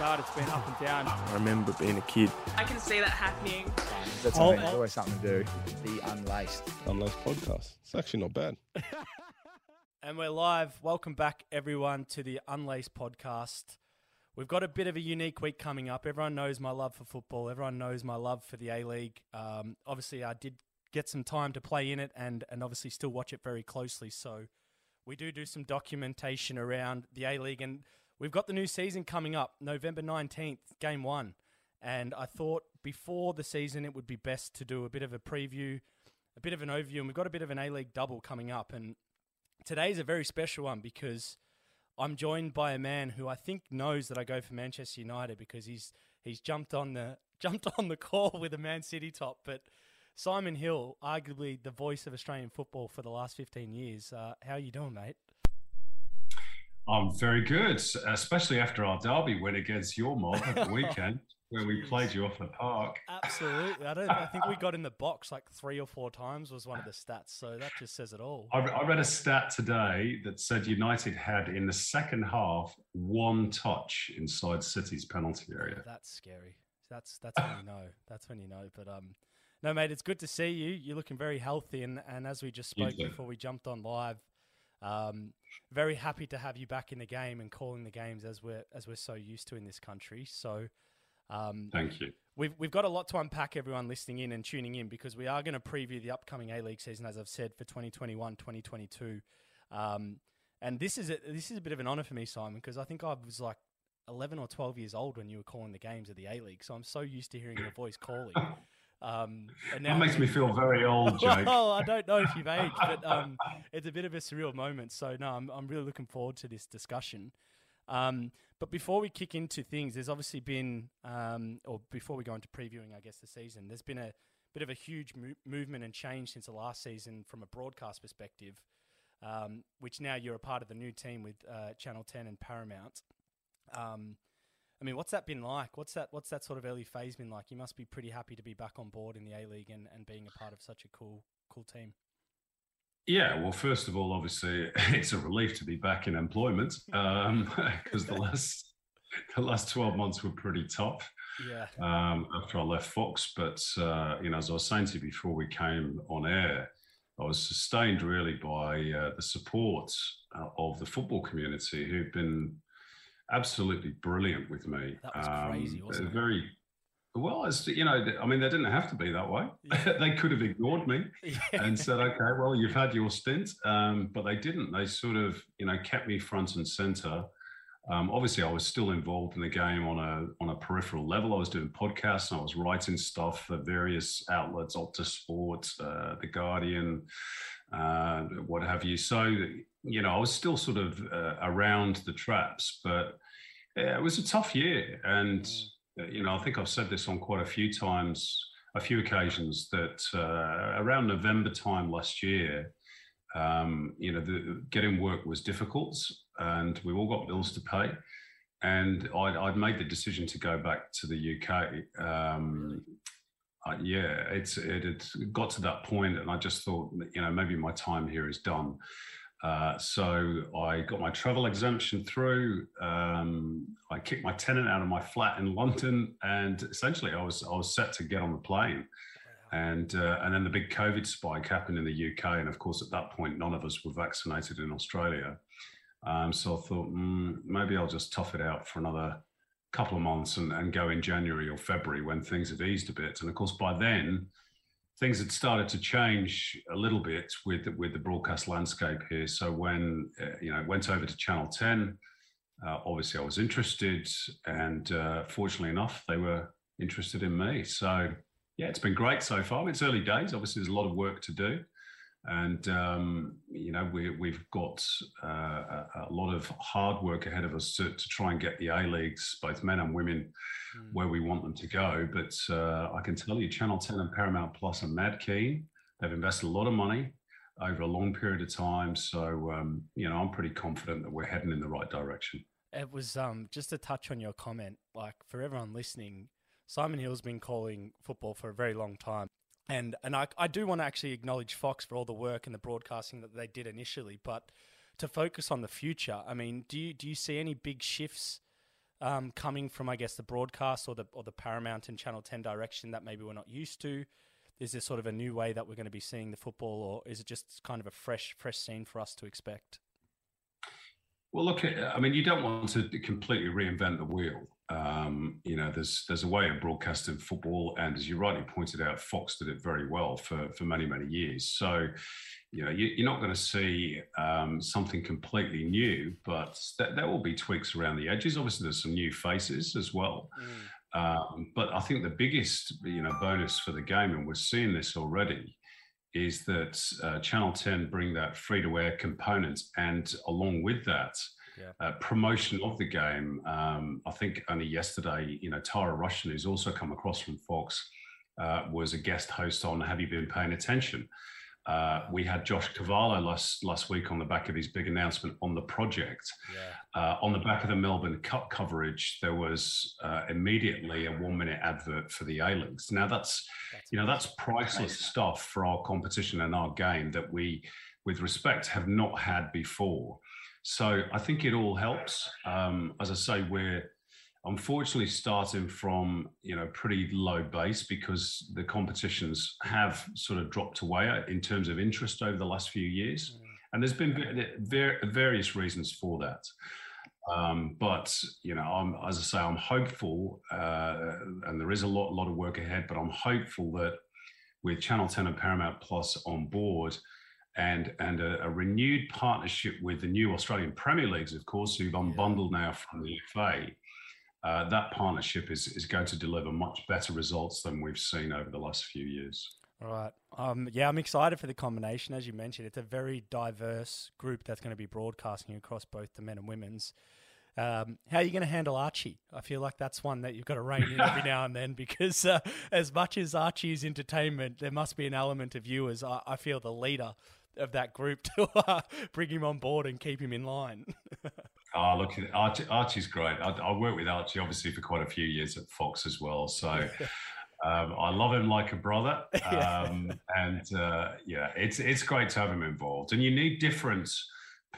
Barkadash. Where I started, it's been up and down. I remember being a kid. I can see that happening. That's Oh, something, always something to do. The unlaced. Unlaced podcast. It's actually not bad. And we're live. Welcome back, everyone, to the Unlaced podcast. We've got a bit of a unique week coming up. Everyone knows my love for football. Everyone knows my love for the A League. Um, obviously, I did get some time to play in it and, and obviously still watch it very closely. So we do do some documentation around the A League. And we've got the new season coming up, November 19th, game one. And I thought before the season, it would be best to do a bit of a preview, a bit of an overview. And we've got a bit of an A League double coming up. And today's a very special one because I'm joined by a man who I think knows that I go for Manchester United because he's he's jumped on the jumped on the call with a Man City top. But Simon Hill, arguably the voice of Australian football for the last 15 years. Uh, how are you doing, mate? I'm very good, especially after our derby win against your mob at the weekend, where we played you off the park. Absolutely. I don't. I think we got in the box like three or four times was one of the stats. So that just says it all. I, I read a stat today that said United had in the second half one touch inside City's penalty area. That's scary. That's that's when you know. That's when you know. But um, no, mate, it's good to see you. You're looking very healthy, and and as we just spoke before we jumped on live, um, very happy to have you back in the game and calling the games as we're as we're so used to in this country. So. Um, Thank you. We've, we've got a lot to unpack, everyone listening in and tuning in, because we are going to preview the upcoming A League season, as I've said, for 2021 2022. Um, and this is, a, this is a bit of an honour for me, Simon, because I think I was like 11 or 12 years old when you were calling the games of the A League. So I'm so used to hearing your voice calling. Um, and That makes me feel very old, Jake. well, I don't know if you've aged, but um, it's a bit of a surreal moment. So no, I'm, I'm really looking forward to this discussion. Um, but before we kick into things, there's obviously been, um, or before we go into previewing, I guess the season, there's been a bit of a huge mo- movement and change since the last season from a broadcast perspective, um, which now you're a part of the new team with uh, Channel 10 and Paramount. Um, I mean, what's that been like? What's that? What's that sort of early phase been like? You must be pretty happy to be back on board in the A League and, and being a part of such a cool, cool team. Yeah, well, first of all, obviously, it's a relief to be back in employment because the last the last twelve months were pretty tough. Yeah. um, after I left Fox. But uh, you know, as I was saying to you before we came on air, I was sustained really by uh, the support uh, of the football community, who've been absolutely brilliant with me. That was crazy, wasn't they're it? Very well, as you know, I mean, they didn't have to be that way. Yeah. they could have ignored me Yeah. and said, "Okay, well, you've had your stint," um, but they didn't. They sort of, you know, kept me front and center. Um, obviously, I was still involved in the game on a on a peripheral level. I was doing podcasts and I was writing stuff for various outlets, Opta Sports, uh, The Guardian, uh, what have you. So, you know, I was still sort of uh, around the traps, but it was a tough year. And uh, you know, I think I've said this on quite a few times, a few occasions that uh, around November time last year, um, you know, the, getting work was difficult, and we all got bills to pay. And I'd, I'd made the decision to go back to the UK. Um, uh, yeah, it's it had got to that point, and I just thought, you know, maybe my time here is done. Uh, so I got my travel exemption through. Um, I kicked my tenant out of my flat in London, and essentially I was I was set to get on the plane. And uh, and then the big COVID spike happened in the UK, and of course at that point none of us were vaccinated in Australia. Um, so I thought mm, maybe I'll just tough it out for another couple of months and, and go in January or February when things have eased a bit. And of course by then things had started to change a little bit with the, with the broadcast landscape here. So when uh, you know went over to Channel Ten, uh, obviously I was interested, and uh, fortunately enough, they were interested in me. So yeah, it's been great so far. It's early days. Obviously, there's a lot of work to do, And um, you know we, we've got uh, a, a, lot of hard work ahead of us to, to try and get the A leagues, both men and women, mm. where we want them to go. But uh, I can tell you, Channel 10 and Paramount Plus are mad keen. They've invested a lot of money over a long period of time. So um, you know, I'm pretty confident that we're heading in the right direction. It was um, just to touch on your comment, like for everyone listening, Simon Hill's been calling football for a very long time. And and I, I do want to actually acknowledge Fox for all the work and the broadcasting that they did initially, but to focus on the future, I mean, do you do you see any big shifts um, coming from I guess the broadcast or the or the Paramount and Channel Ten direction that maybe we're not used to? Is there sort of a new way that we're going to be seeing the football, or is it just kind of a fresh fresh scene for us to expect? Well, look, I mean, you don't want to completely reinvent the wheel. Um, you know, there's there's a way of broadcasting football, and as you rightly pointed out, Fox did it very well for for many many years. So, you know, you, are not going to see um, something completely new, but th- there will be tweaks around the edges. Obviously, there's some new faces as well. Mm. Um, but I think the biggest, you know, bonus for the game, and we're seeing this already, is that uh, Channel 10 bring that free to air component, and along with that yeah. uh, promotion of the game. Um, I think only yesterday, you know, Tara Rushton, who's also come across from Fox, uh, was a guest host on Have You Been Paying Attention? Uh, we had Josh Cavallo last last week on the back of his big announcement on the project. Yeah. Uh, on the back of the Melbourne Cup coverage, there was uh, immediately a one minute advert for the A Leagues. Now that's, that's you know that's priceless stuff for our competition and our game that we, with respect, have not had before. So I think it all helps. Um, as I say, we're unfortunately starting from you know pretty low base because the competitions have sort of dropped away in terms of interest over the last few years, mm. and there's been various reasons for that. Um, but you know, I'm, as I say, I'm hopeful, uh, and there is a lot, lot of work ahead. But I'm hopeful that with Channel 10 and Paramount Plus on board, and and a, a, renewed partnership with the new Australian Premier Leagues, of course, who've unbundled now from the FA. Uh, that partnership is is going to deliver much better results than we've seen over the last few years. Right. Um, yeah, I'm excited for the combination. As you mentioned, it's a very diverse group that's going to be broadcasting across both the men and women's. Um, how are you going to handle Archie? I feel like that's one that you've got to rein in every now and then because uh, as much as Archie is entertainment, there must be an element of you as I, I feel the leader of that group to uh, bring him on board and keep him in line. oh, look, Archie, Archie's great. I, I worked with Archie obviously for quite a few years at Fox as well. So um, I love him like a brother. Um, and uh, yeah, it's it's great to have him involved. And you need different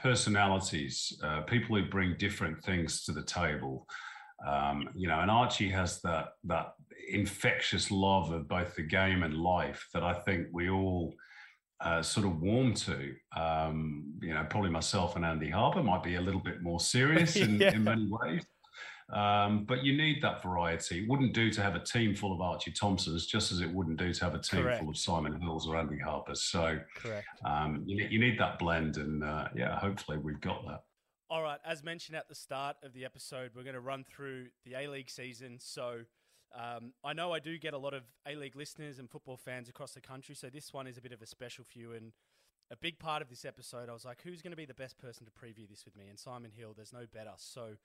personalities, uh, people who bring different things to the table. Um, you know, and Archie has that that infectious love of both the game and life that I think we all uh, sort of warm to. Um, you know, probably myself and Andy Harper might be a little bit more serious in, yeah. in many ways. Um, but you need that variety. It wouldn't do to have a team full of Archie Thompsons, just as it wouldn't do to have a team Correct. full of Simon Hills or Andy Harpers. So um, you, you, need that blend, and uh, yeah, hopefully we've got that. All right, as mentioned at the start of the episode, we're going to run through the A League season. So um, I know I do get a lot of A League listeners and football fans across the country, so this one is a bit of a special few. And a big part of this episode, I was like, who's going to be the best person to preview this with me? And Simon Hill, there's no better. So,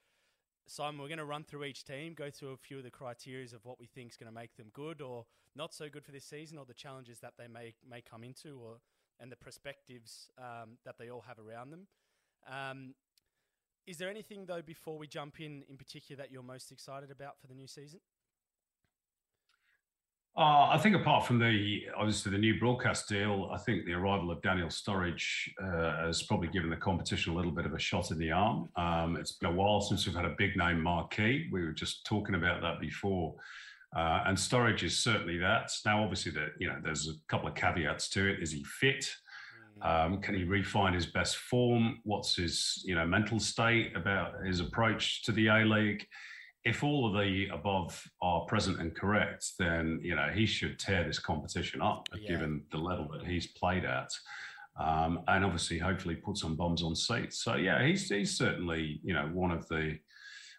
Simon, we're going to run through each team, go through a few of the criteria of what we think is going to make them good or not so good for this season, or the challenges that they may may come into, or and the perspectives um, that they all have around them. Um, is there anything though before we jump in in particular that you're most excited about for the new season? Uh, I think apart from the obviously the new broadcast deal, I think the arrival of Daniel Sturridge uh, has probably given the competition a little bit of a shot in the arm. Um, it's been a while since we've had a big name marquee. We were just talking about that before, uh, and Sturridge is certainly that. Now, obviously, that you know, there's a couple of caveats to it. Is he fit? Um, can he refine his best form? What's his you know mental state about his approach to the A League? If all of the above are present and correct, then you know he should tear this competition up, yeah. given the level that he's played at, um, and obviously, hopefully, put some bombs on seats. So yeah, he's he's certainly you know one of the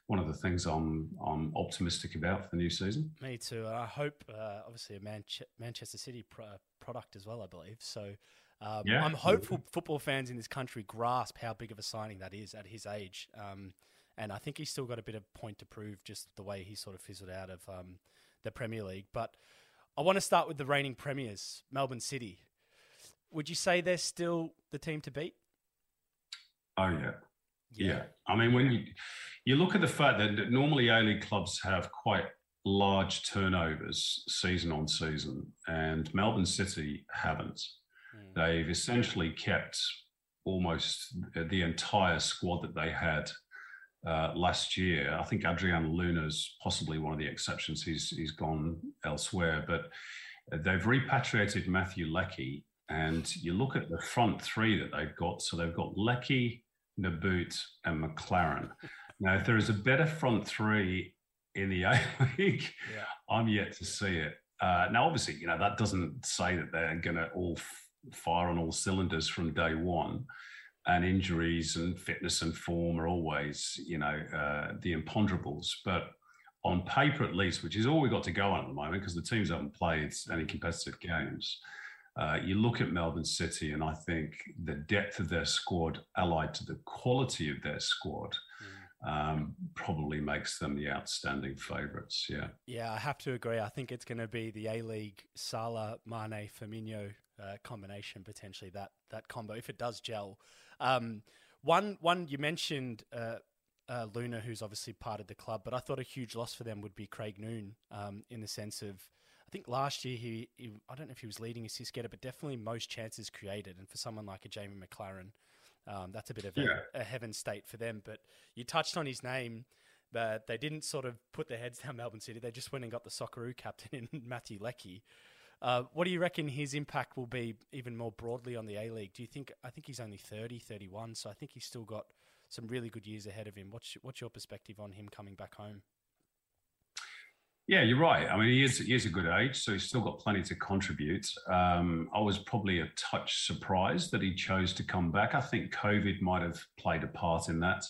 one of the things I'm I'm optimistic about for the new season. Me too. I hope, uh, obviously, a Manche- Manchester City pro- product as well. I believe so. Um, Yeah. I'm hopeful football fans in this country grasp how big of a signing that is at his age. Um, and I think he's still got a bit of point to prove just the way he sort of fizzled out of um, the Premier League. But I want to start with the reigning premiers, Melbourne City. Would you say they're still the team to beat? Oh yeah. Yeah. I mean, when you you look at the fact that normally A League clubs have quite large turnovers season on season, and Melbourne City haven't. Mm. They've essentially kept almost the entire squad that they had uh, last year. I think Adrian Luna's possibly one of the exceptions. He's he's gone elsewhere, but they've repatriated Matthew Leckie, and you look at the front three that they've got. So they've got Leckie, Nabbout, and Maclaren. Now, if there is a better front three in the A League, Yeah. I'm yet to see it. Uh, now, obviously, you know that doesn't say that they're going to all f- fire on all cylinders from day one. And injuries and fitness and form are always, you know, uh, the imponderables. But on paper, at least, which is all we've got to go on at the moment, because the teams haven't played any competitive games. Uh, you look at Melbourne City, and I think the depth of their squad, allied to the quality of their squad, um, probably makes them the outstanding favourites. Yeah. Yeah, I have to agree. I think it's going to be the A League Salah, Mane, Firmino uh, combination potentially. That that combo, if it does gel. Um, one one you mentioned uh, uh, Luna, who's obviously part of the club, but I thought a huge loss for them would be Craig Noone, um, in the sense of. I think last year he, he, I don't know if he was leading assist getter, but definitely most chances created. And for someone like a Jamie Maclaren, um, that's a bit of a, Yeah. a heaven state for them. But you touched on his name, but they didn't sort of put their heads down Melbourne City. They just went and got the Socceroo captain in Matthew Leckie. Uh, what do you reckon his impact will be even more broadly on the A League? Do you think, I think he's only 30, 31, so I think he's still got some really good years ahead of him. What's, what's your perspective on him coming back home? Yeah, you're right. I mean, he is, he is a good age, so he's still got plenty to contribute. Um, I was probably a touch surprised that he chose to come back. I think COVID might have played a part in that.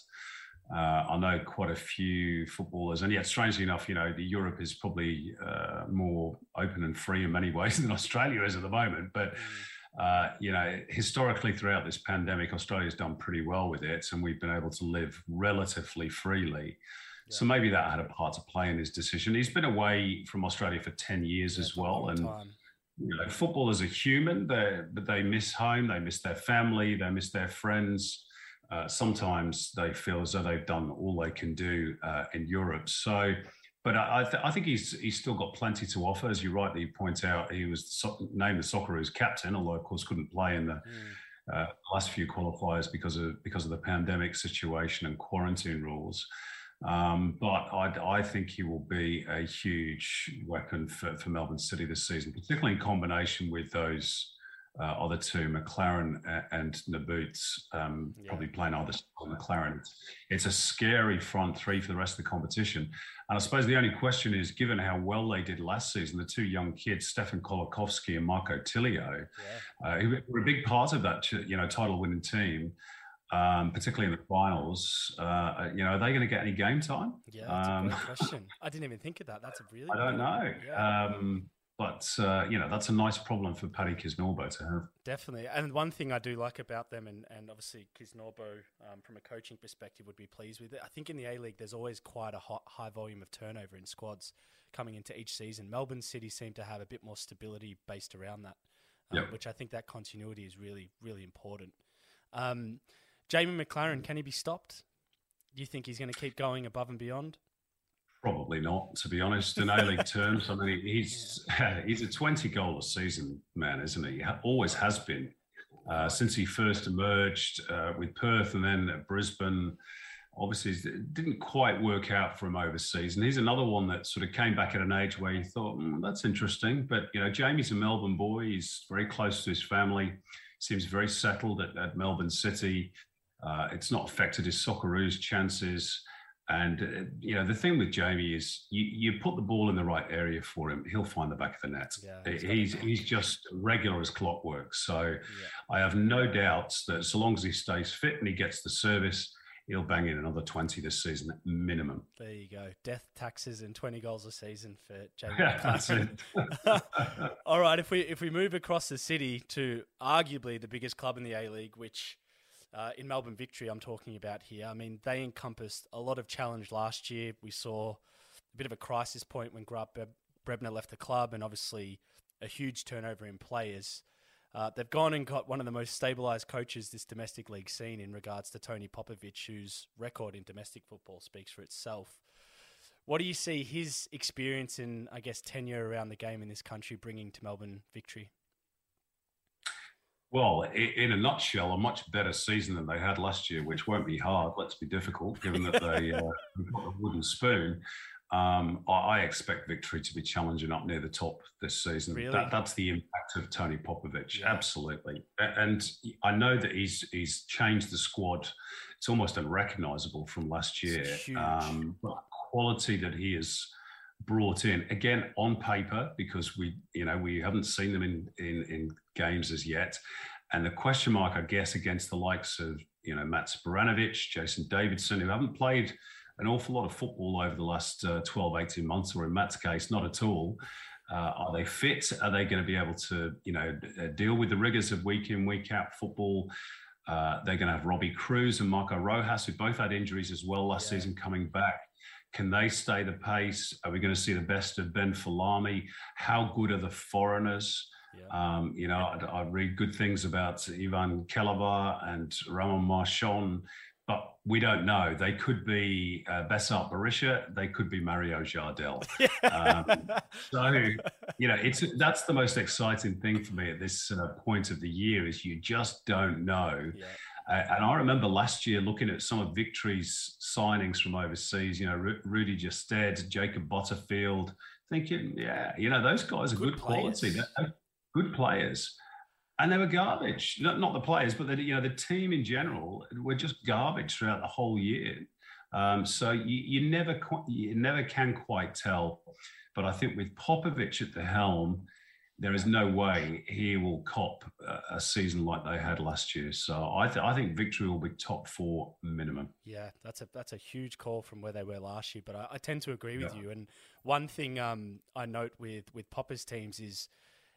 Uh, I know quite a few footballers, and yet, strangely enough, you know, the Europe is probably uh, more open and free in many ways than Australia is at the moment. But uh, you know, historically throughout this pandemic, Australia's done pretty well with it, and we've been able to live relatively freely. So maybe that had a part to play in his decision. He's been away from Australia for ten years as well, and time. you know, footballers are human. They but they miss home, they miss their family, they miss their friends. Uh, sometimes they feel as though they've done all they can do uh, in Europe. So, but I, th- I think he's he's still got plenty to offer. As you rightly point out, he was so- named the Socceroos captain, although of course couldn't play in the Mm. uh, last few qualifiers because of because of the pandemic situation and quarantine rules. Um, but I, I think he will be a huge weapon for, for Melbourne City this season, particularly in combination with those uh, other two, Maclaren and Nabbouts, um, Yeah. probably playing either Maclaren. It's a scary front three for the rest of the competition. And I suppose the only question is, given how well they did last season, the two young kids, Stefan Colakovski and Marco Tilio, Yeah. uh, who were a big part of that, you know, title-winning team, um, particularly in the finals. Uh, you know, are they going to get any game time? Yeah, that's Um, question. I didn't even think of that. That's a really I don't know. Yeah. Um, but uh, you know, that's a nice problem for Paddy Kisnorbo to have. Definitely. And one thing I do like about them, and, and obviously Kisnorbo, um, from a coaching perspective, would be pleased with it. I think in the A League, there's always quite a hot, high volume of turnover in squads coming into each season. Melbourne City seem to have a bit more stability based around that, um, Yep. which I think that continuity is really, really important. Um, Jamie Maclaren, can he be stopped? Do you think he's going to keep going above and beyond? Probably not, to be honest. In A League terms, I mean, he's he's a twenty goal a season man, isn't he? He always has been uh, since he first emerged uh, with Perth and then at Brisbane. Obviously, it didn't quite work out for him overseas, and he's another one that sort of came back at an age where you thought, "Hmm, "That's interesting." But you know, Jamie's a Melbourne boy. He's very close to his family. Seems very settled at, at Melbourne City. Uh, it's not affected his Socceroos' chances. And uh, you know the thing with Jamie is you, you put the ball in the right area for him, he'll find the back of the net. Yeah, he's he's he's just regular as clockwork. So Yeah. I have no doubts that so long as he stays fit and he gets the service, he'll bang in another 20 this season at minimum. There you go. Death taxes and 20 goals a season for Jamie Yeah, that's it. All right, if we if we move across the city to arguably the biggest club in the A League, which uh, in Melbourne Victory I'm talking about here. I mean, they encompassed a lot of challenge last year. We saw a bit of a crisis point when Grant Brebner left the club, and obviously a huge turnover in players. Uh, they've gone and got one of the most stabilised coaches this domestic league seen in regards to Tony Popovic, whose record in domestic football speaks for itself. What do you see his experience and, I guess, tenure around the game in this country bringing to Melbourne victory? Well, in a nutshell, a much better season than they had last year, which won't be hard. Let's be difficult, given that they uh, got a wooden spoon. Um, I, expect Victory to be challenging up near the top this season. Really? That, that's the impact of Tony Popovic, Yeah. absolutely. And I know that he's he's changed the squad. It's almost unrecognisable from last year. Um, but quality that he has brought in again on paper because we you know we haven't seen them in in, in games as yet and the question mark i guess against the likes of you know matt Spiranovic, jason davidson who haven't played an awful lot of football over the last uh, 12 18 months or in matt's case not at all uh, are they fit are they going to be able to you know uh, deal with the rigors of week in week out football uh, they're going to have Robbie Kruse and Marco Rojas, who both had injuries as well last Yeah. season, coming back. Can they stay the pace? Are we going to see the best of Ben Folami? How good are the foreigners? Yeah. Um, you know, I, I read good things about Ivan Kelava and Ramon Marchon, but we don't know. They could be uh, Besart Berisha. They could be Mario Jardel. Um, so, you know, it's that's the most exciting thing for me at this uh, point of the year is you just don't know. yeah. Uh, and I remember last year looking at some of Victory's signings from overseas, you know, Ru- Rudy Gestede, Jacob Butterfield, thinking, yeah, you know, those guys are Good good, quality. They're good players. And they were garbage. Not, not the players, but the, you know, the team in general were just garbage throughout the whole year. Um, so you, you never qu- you never can quite tell. But I think with Popovic at the helm, there is no way he will cop a, a season like they had last year. So I, th- I think victory will be top four minimum. Yeah, that's a that's a huge call from where they were last year. But I, I tend to agree with Yeah. you. And one thing um, I note with with Popper's teams is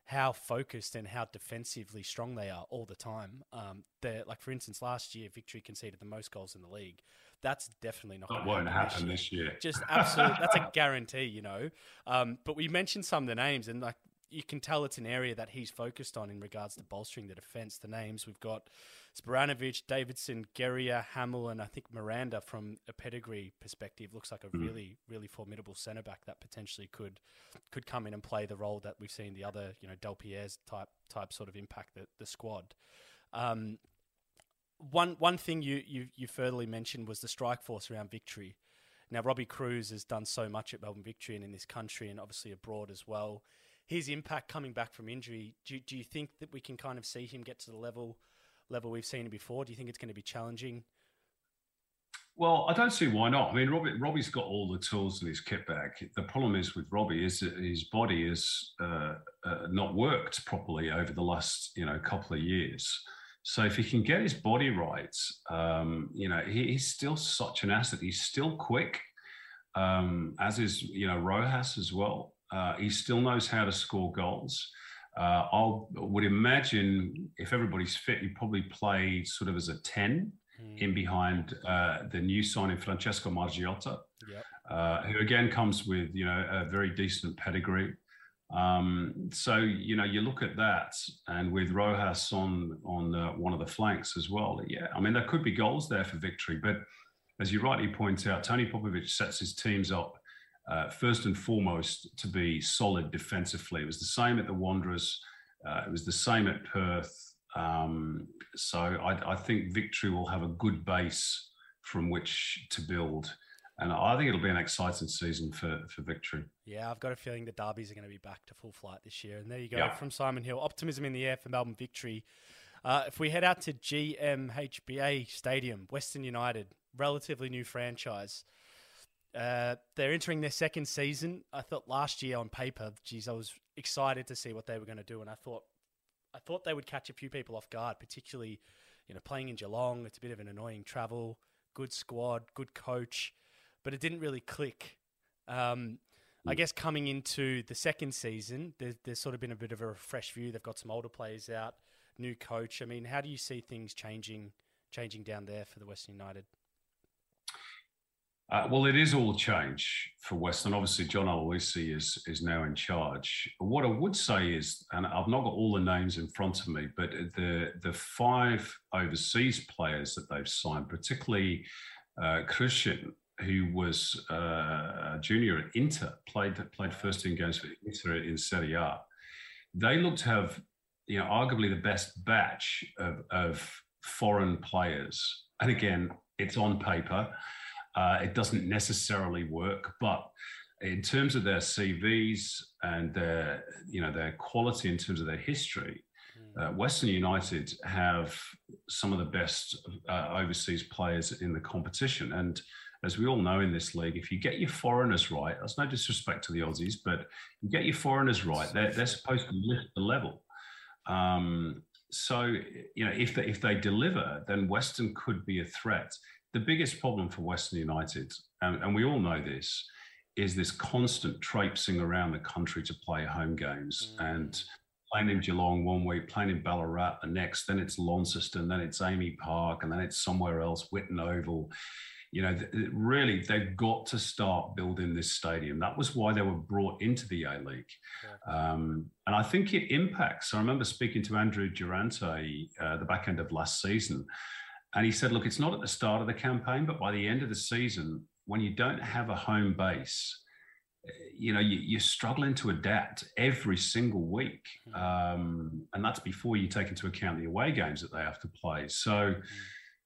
how focused and how defensively strong they are all the time. Um, they're like, for instance, last year Victory conceded the most goals in the league. That's definitely not That going won't to happen this year. Just absolutely, that's a guarantee, you know. Um, but we mentioned some of the names, and like you can tell, it's an area that he's focused on in regards to bolstering the defense. The names we've got: Spiranovic, Davidson, Geria, Hamill, and I think Miranda. From a pedigree perspective, looks like a Mm. really, really formidable centre back that potentially could could come in and play the role that we've seen the other, you know, Del Pierre's type type sort of impact the, the squad. Um, one one thing you, you you furtherly mentioned was the strike force around victory. Now Robbie Kruse has done so much at Melbourne Victory and in this country and obviously abroad as well. His impact coming back from injury, do, do you think that we can kind of see him get to the level level we've seen before? Do you think it's going to be challenging? Well, I don't see why not. I mean, Robbie, Robbie's got all the tools in his kit bag. The problem is with Robbie is that his body has uh, uh, not worked properly over the last, you know, couple of years. So if he can get his body right, um, you know, he, he's still such an asset. He's still quick, um, as is, you know, Rojas as well. Uh, he still knows how to score goals. Uh, I would imagine if everybody's fit, he'd probably play sort of as a 10 in behind uh, the new signing Francesco Margiotta, Yep. uh, who again comes with you know a very decent pedigree. Um, so you know you look at that, and with Rojas on on uh, one of the flanks as well. Yeah, I mean there could be goals there for victory, but as you rightly point out, Tony Popovic sets his teams up uh, first and foremost to be solid defensively. It was the same at the Wanderers. Uh, it was the same at Perth. Um, so I, I think victory will have a good base from which to build. And I think it'll be an exciting season for, for victory. Yeah, I've got a feeling the derbies are going to be back to full flight this year. And there you go Yeah. from Simon Hill. Optimism in the air for Melbourne victory. Uh, if we head out to GMHBA Stadium, Western United, relatively new franchise. Uh, they're entering their second season. I thought last year on paper, geez, I was excited to see what they were going to do, and I thought, I thought they would catch a few people off guard, particularly, you know, playing in Geelong. It's a bit of an annoying travel. good squad, good coach, but it didn't really click. Um, I guess coming into the second season, there's, there's sort of been a bit of a fresh view. They've got some older players out, new coach. I mean, how do you see things changing changing down there for the Western United? Uh, well, it is all change for Western. Obviously, John Aloisi is is now in charge. What I would say is, and I've not got all the names in front of me, but the the five overseas players that they've signed, particularly uh, Christian, who was uh, a junior at Inter, played played first team games for Inter in Serie A. They look to have, you know, arguably the best batch of, of foreign players. And again, it's on paper. Uh, it doesn't necessarily work, but in terms of their CVs and their, you know, their quality in terms of their history, uh, Western United have some of the best uh, overseas players in the competition. And as we all know in this league, if you get your foreigners right, that's no disrespect to the Aussies, but you get your foreigners right, they're, they're supposed to lift the level. Um, so, you know, if they, if they deliver, then Western could be a threat. The biggest problem for Western United, and, and we all know this, is this constant traipsing around the country to play home games mm. and playing in Geelong one week, playing in Ballarat the next, then it's Launceston, then it's AAMI Park, and then it's somewhere else, Whitten Oval. You know, th- really, they've got to start building this stadium. That was why they were brought into the A League. Yeah. Um, and I think it impacts. I remember speaking to Andrew Durante uh, the back end of last season, and he said, look, it's not at the start of the campaign, but by the end of the season, when you don't have a home base, you know, you, are struggling to adapt every single week. Hmm. Um, and that's before you take into account the away games that they have to play. So, hmm.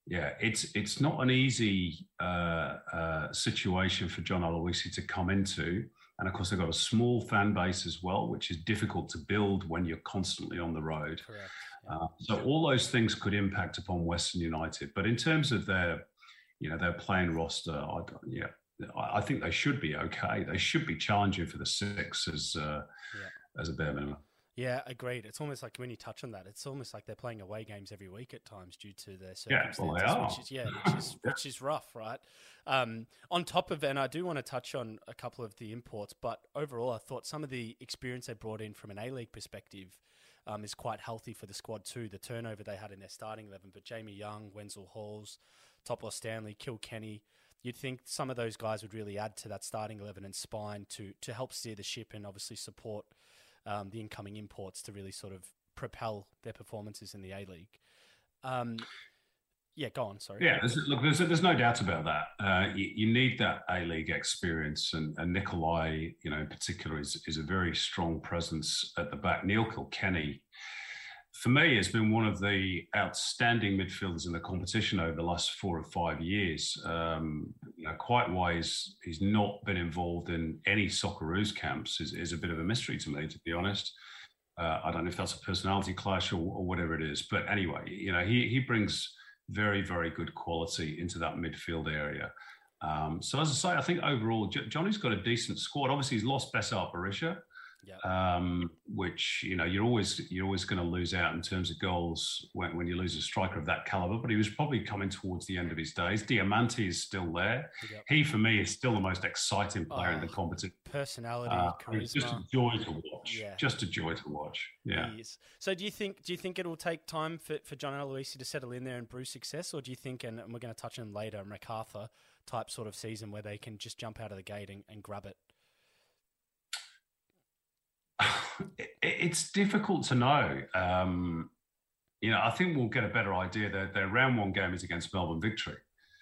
yeah, it's it's not an easy uh, uh, situation for John Aloisi to come into. And of course, they've got a small fan base as well, which is difficult to build when you're constantly on the road. Correct. Uh, so all those things could impact upon Western United. But in terms of their, you know, their playing roster, I, yeah, I think they should be okay. They should be challenging for the six as uh, yeah. as a bare minimum. Yeah, agreed. It's almost like when you touch on that, it's almost like they're playing away games every week at times due to their circumstances. Yeah, well, they are. Which is, yeah, which is which is rough, right? Um, on top of, and I do want to touch on a couple of the imports, but overall, I thought some of the experience they brought in from an A League perspective um, is quite healthy for the squad too. The turnover they had in their starting eleven, but Jamie Young, Wenzel Halls, Topor-Stanley, Kilkenny. You'd think some of those guys would really add to that starting eleven and spine to to help steer the ship and obviously support um, the incoming imports to really sort of propel their performances in the A League. Um, yeah, go on. Sorry. Yeah, there's, look, there's, there's no doubt about that. Uh, you, you, need that A League experience, and, and, Nikolai, you know, in particular, is is a very strong presence at the back. Neil Kilkenny, for me, has been one of the outstanding midfielders in the competition over the last four or five years. Um, you know, quite why he's, he's not been involved in any Socceroos camps is, is a bit of a mystery to me, to be honest. Uh, I don't know if that's a personality clash or, or whatever it is, but anyway, you know, he he brings very, very good quality into that midfield area. Um, so as I say, I think overall Johnny's got a decent squad. Obviously, he's lost Besart Um, which you know you're always you're always going to lose out in terms of goals when, when you lose a striker of that caliber. But he was probably coming towards the end of his days. Diamanti is still there. Yep. He for me is still the most exciting player oh, in the oh, competition. Personality, uh, charisma. just a joy to watch. Yeah. Just a joy to watch. Yeah. So do you think do you think it will take time for, for John Aloisi to settle in there and brew success, or do you think, and we're going to touch on later, MacArthur type sort of season where they can just jump out of the gate and, and grab it? It's difficult to know. Um, you know, I think we'll get a better idea. Their, their round one game is against Melbourne Victory.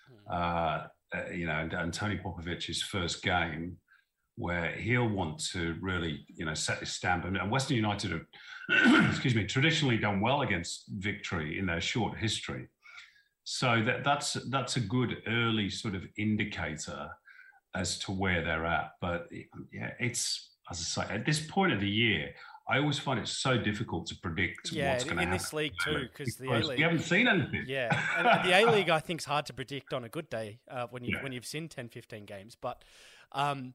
Hmm. Uh, uh, you know, and Tony Popovic's first game, where he'll want to really, you know, set his stamp. And, and Western United have, excuse me, traditionally done well against Victory in their short history. So that that's that's a good early sort of indicator as to where they're at. But yeah, it's as I say, at this point of the year, I always find it so difficult to predict yeah, what's going to happen. in this league too, because the A League we haven't seen anything. Yeah, and the A League I think is hard to predict on a good day uh, when you yeah. when you've seen 10, 15 games. But um,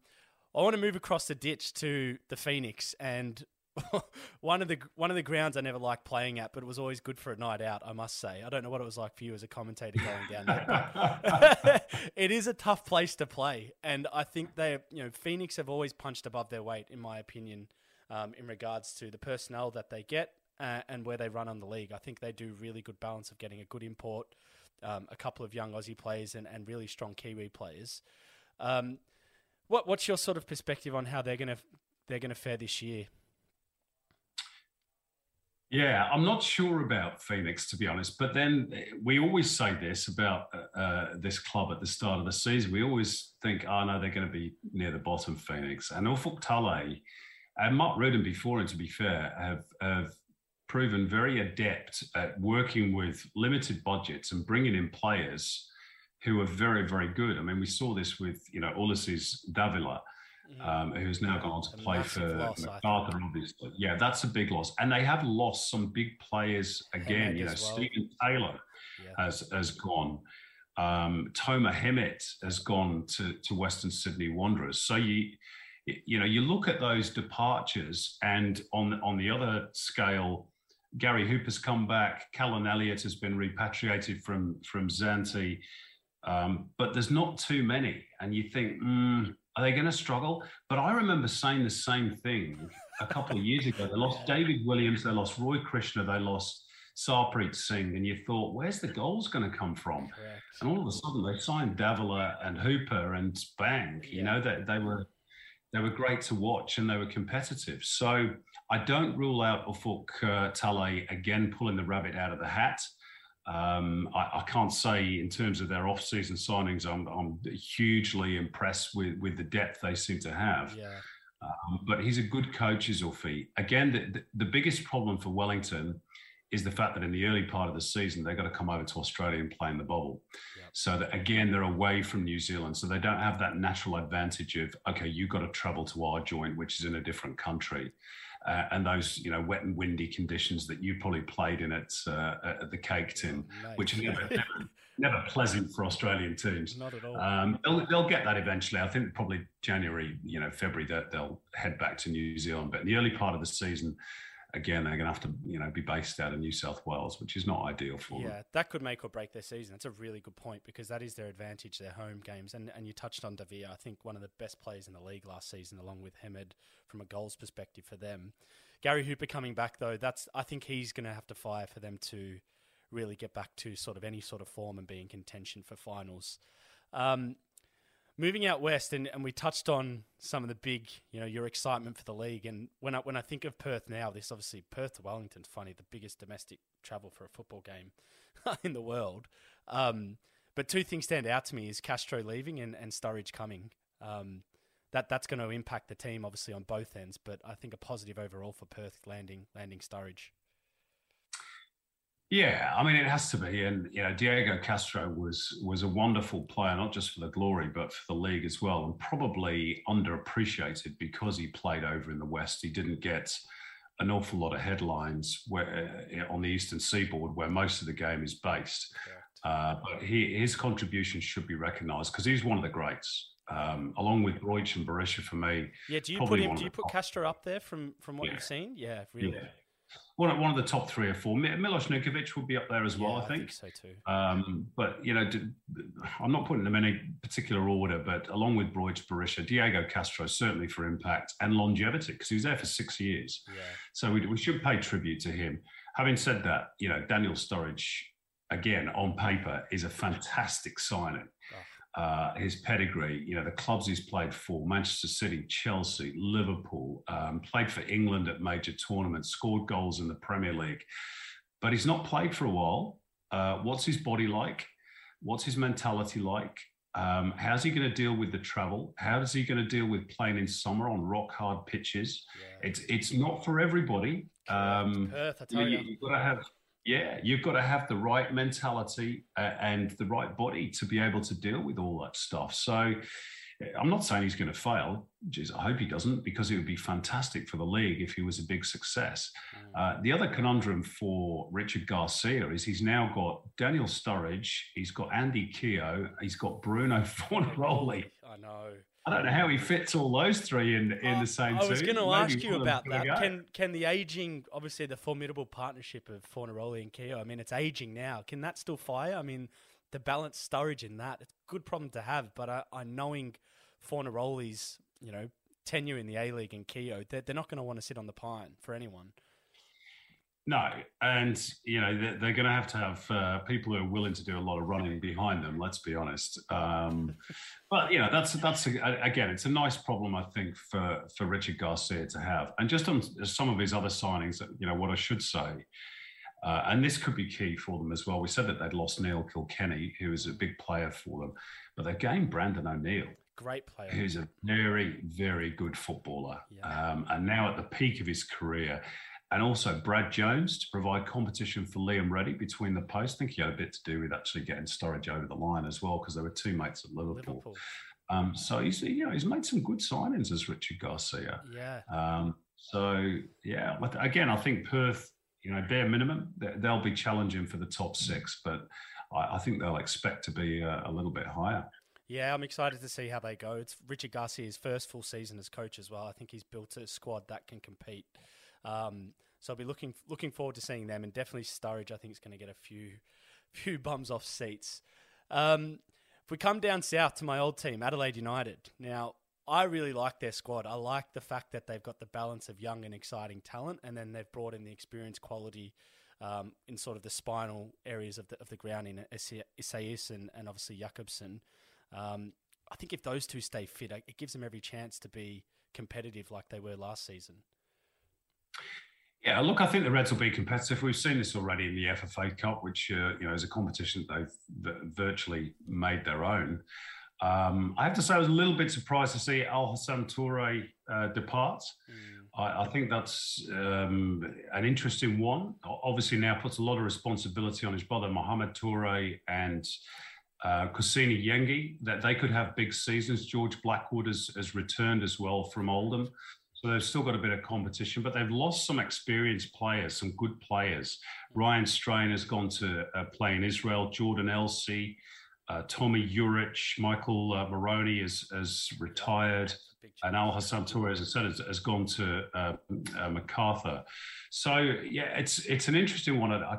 I want to move across the ditch to the Phoenix, and one of the one of the grounds I never liked playing at, but it was always good for a night out. I must say. I don't know what it was like for you as a commentator going down there. it is a tough place to play, and I think they, you know, Phoenix have always punched above their weight, in my opinion, um, in regards to the personnel that they get uh, and where they run on the league. I think they do really good balance of getting a good import, um, a couple of young Aussie players, and, and really strong Kiwi players. Um, what what's your sort of perspective on how they're gonna they're gonna fare this year? Yeah, I'm not sure about Phoenix to be honest. But then we always say this about uh, uh, this club at the start of the season. We always think, oh no, they're going to be near the bottom, Phoenix. And Ufuk Talay and Mark Rudan before him, to be fair, have, have proven very adept at working with limited budgets and bringing in players who are very, very good. I mean, we saw this with you know Ulises Davila. Um, who's now gone on to play for loss, MacArthur, obviously. Yeah, that's a big loss. And they have lost some big players again. you know, well. Steven Taylor yeah. has, has gone. Um, Tomer Hemed has gone to, to Western Sydney Wanderers. So you, you know, you look at those departures, and on on the other scale, Gary Hooper's come back. Callan Elliott has been repatriated from from Xanthi, um, but there's not too many. And you think, mm, are they going to struggle? But I remember saying the same thing a couple of years ago. They lost David Williams, they lost Roy Krishna, they lost Sarpreet Singh, and you thought, where's the goals going to come from? Correct. And all of a sudden, they signed Davila and Hooper, and bang, yeah. you know that they, they were they were great to watch and they were competitive. So I don't rule out Ufuk uh, Talay again pulling the rabbit out of the hat. Um, I, I, can't say in terms of their off-season signings, I'm, I'm hugely impressed with, with the depth they seem to have. Yeah. Um, but he's a good coach, is Uffy. Again, the, the, the, biggest problem for Wellington is the fact that in the early part of the season, they've got to come over to Australia and play in the bubble. So that again, they're away from New Zealand. So they don't have that natural advantage of, okay, you've got to travel to our joint, which is in a different country uh, and those you know wet and windy conditions that you probably played in at, uh, at the Cake Tin, oh, which are never, never, never, pleasant for Australian teams. Not at all. Um, they'll, they'll get that eventually. I think probably January, you know, February, that they'll head back to New Zealand. But in the early part of the season, again, they're going to have to, you know, be based out of New South Wales, which is not ideal for yeah, them. Yeah, that could make or break their season. That's a really good point because that is their advantage, their home games. And and you touched on Davila, I think one of the best players in the league last season, along with Hemed from a goals perspective for them. Gary Hooper coming back though, that's I think he's going to have to fire for them to really get back to sort of any sort of form and be in contention for finals. Um, moving out west, and, and we touched on some of the big, you know, your excitement for the league. And when I when I think of Perth now, this obviously Perth to Wellington's funny, the biggest domestic travel for a football game in the world. Um, but two things stand out to me: is Castro leaving and, and Sturridge coming. Um, that that's going to impact the team obviously on both ends. But I think a positive overall for Perth landing landing Sturridge. Yeah, I mean it has to be, and you know Diego Castro was was a wonderful player, not just for the glory, but for the league as well, and probably underappreciated because he played over in the West. He didn't get an awful lot of headlines where uh, on the Eastern Seaboard, where most of the game is based. Uh, but he, his contribution should be recognised because he's one of the greats um, along with Broich and Berisha for me. Yeah, do you put him? Do you put. Castro up there from from what yeah. you've seen? Yeah, really. Yeah. One, of, one of the top three or four. Milos Ninkovic will be up there as well, yeah, I, think. I think so too. Um, but you know, I'm not putting them in any particular order, but along with Broich, Berisha, Diego Castro certainly for impact and longevity because he was there for six years. Yeah. So we, we should pay tribute to him. Having said that, you know, Daniel Sturridge, again on paper, is a fantastic signing. Uh, his pedigree, you know, the clubs he's played for Manchester City, Chelsea, Liverpool, um, played for England at major tournaments, scored goals in the Premier League. But he's not played for a while. Uh, what's his body like? What's his mentality like? Um, how's he going to deal with the travel? How is he going to deal with playing in summer on rock hard pitches? Yeah. It's it's not for everybody. Um, Perth, I tell you, you've got to have yeah, you've got to have the right mentality uh, and the right body to be able to deal with all that stuff. So I'm not saying he's going to fail. Jeez, I hope he doesn't because it would be fantastic for the league if he was a big success. Mm. Uh, the other conundrum for Richard Garcia is he's now got Daniel Sturridge, he's got Andy Keogh, he's got Bruno Fornaroli. I know. I don't know how he fits all those three in in oh, the same suit. I was going to ask you about that. go. Can can the aging, obviously the formidable partnership of Fornaroli and Keogh, I mean, it's aging now. Can that still fire? I mean, the balance storage in that, it's a good problem to have. But I, I knowing Fornaroli's, you know, tenure in the A League and Keogh, they're, they're not going to want to sit on the pine for anyone. No, and you know they're, they're going to have to have uh, people who are willing to do a lot of running behind them. Let's be honest. Um, but you know that's that's a, again, it's a nice problem I think for for Richard Garcia to have. And just on some of his other signings, you know what I should say, uh, and this could be key for them as well. We said that they'd lost Neil Kilkenny, who was a big player for them, but they gained Brandon O'Neill Great player. who's a very, very good footballer, Yeah. um, and now at the peak of his career. And also Brad Jones to provide competition for Liam Reddy between the posts. I think he had a bit to do with actually getting Sturridge over the line as well, because they were two mates at Liverpool. Liverpool. Um, so he's you know he's made some good signings as Richard Garcia. Yeah. Um, so yeah, but again, I think Perth, you know, bare minimum, they- they'll be challenging for the top six, but I, I think they'll expect to be uh, a little bit higher. Yeah, I'm excited to see how they go. It's Richard Garcia's first full season as coach as well. I think he's built a squad that can compete. Um, so I'll be looking looking forward to seeing them, and definitely Sturridge. I think is going to get a few few bums off seats. Um, if we come down south to my old team, Adelaide United. Now, I really like their squad. I like the fact that they've got the balance of young and exciting talent, and then they've brought in the experience quality um, in sort of the spinal areas of the of the ground in Isaias and, and obviously Jakobsen. Um, I think if those two stay fit, it gives them every chance to be competitive like they were last season. Yeah, look, I think the Reds will be competitive. We've seen this already in the FFA Cup, which uh, you know is a competition that they've virtually made their own. Um, I have to say, I was a little bit surprised to see Al Hassan Toure uh, depart. I, I think that's um, an interesting one. Obviously, now puts a lot of responsibility on his brother Mohamed Toure and uh, Kusini Yengi that they could have big seasons. George Blackwood has, has returned as well from Oldham. So they've still got a bit of competition, but they've lost some experienced players, some good players. Ryan Strain has gone to uh, play in Israel. Jordan Elsey, uh, Tommy Juric, Michael uh, Maroney has, has retired, and Al Hassan Toure, as I said, has, has gone to uh, uh, MacArthur. So yeah, it's it's an interesting one. I,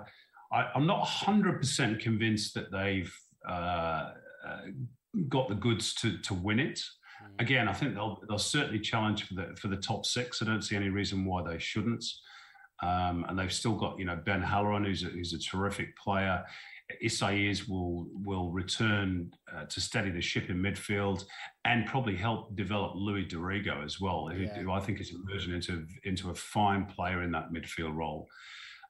I, I'm not 100% convinced that they've uh, uh, got the goods to to win it. Again, I think they'll they'll certainly challenge for the for the top six. I don't see any reason why they shouldn't. Um, and they've still got you know Ben Halloran, who's a, who's a terrific player. Isaias will will return uh, to steady the ship in midfield and probably help develop Louis D'Arrigo as well, who, Yeah. who I think is emerging into into a fine player in that midfield role.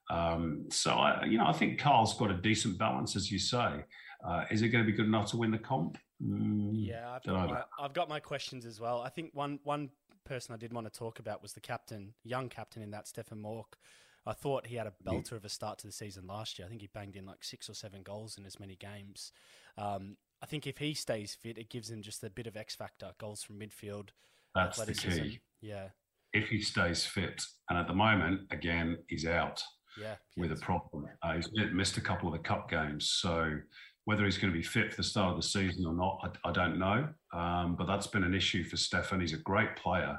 Um, so I, you know, I think Carl's got a decent balance, as you say. Uh, is it going to be good enough to win the comp? Mm, Yeah, I've don't got, my, I've got my questions as well. I think one one person I did want to talk about was the captain, young captain in that, Stefan Mauk. I thought he had a belter of a start to the season last year. I think he banged in like six or seven goals in as many games. Um, I think if he stays fit, it gives him just a bit of X factor, goals from midfield, That's the key. Yeah, If he stays fit, and at the moment, again, he's out. yeah. with a problem. Uh, he's missed a couple of the cup games, so whether he's going to be fit for the start of the season or not, I, I don't know. Um, but that's been an issue for Stefan. He's a great player,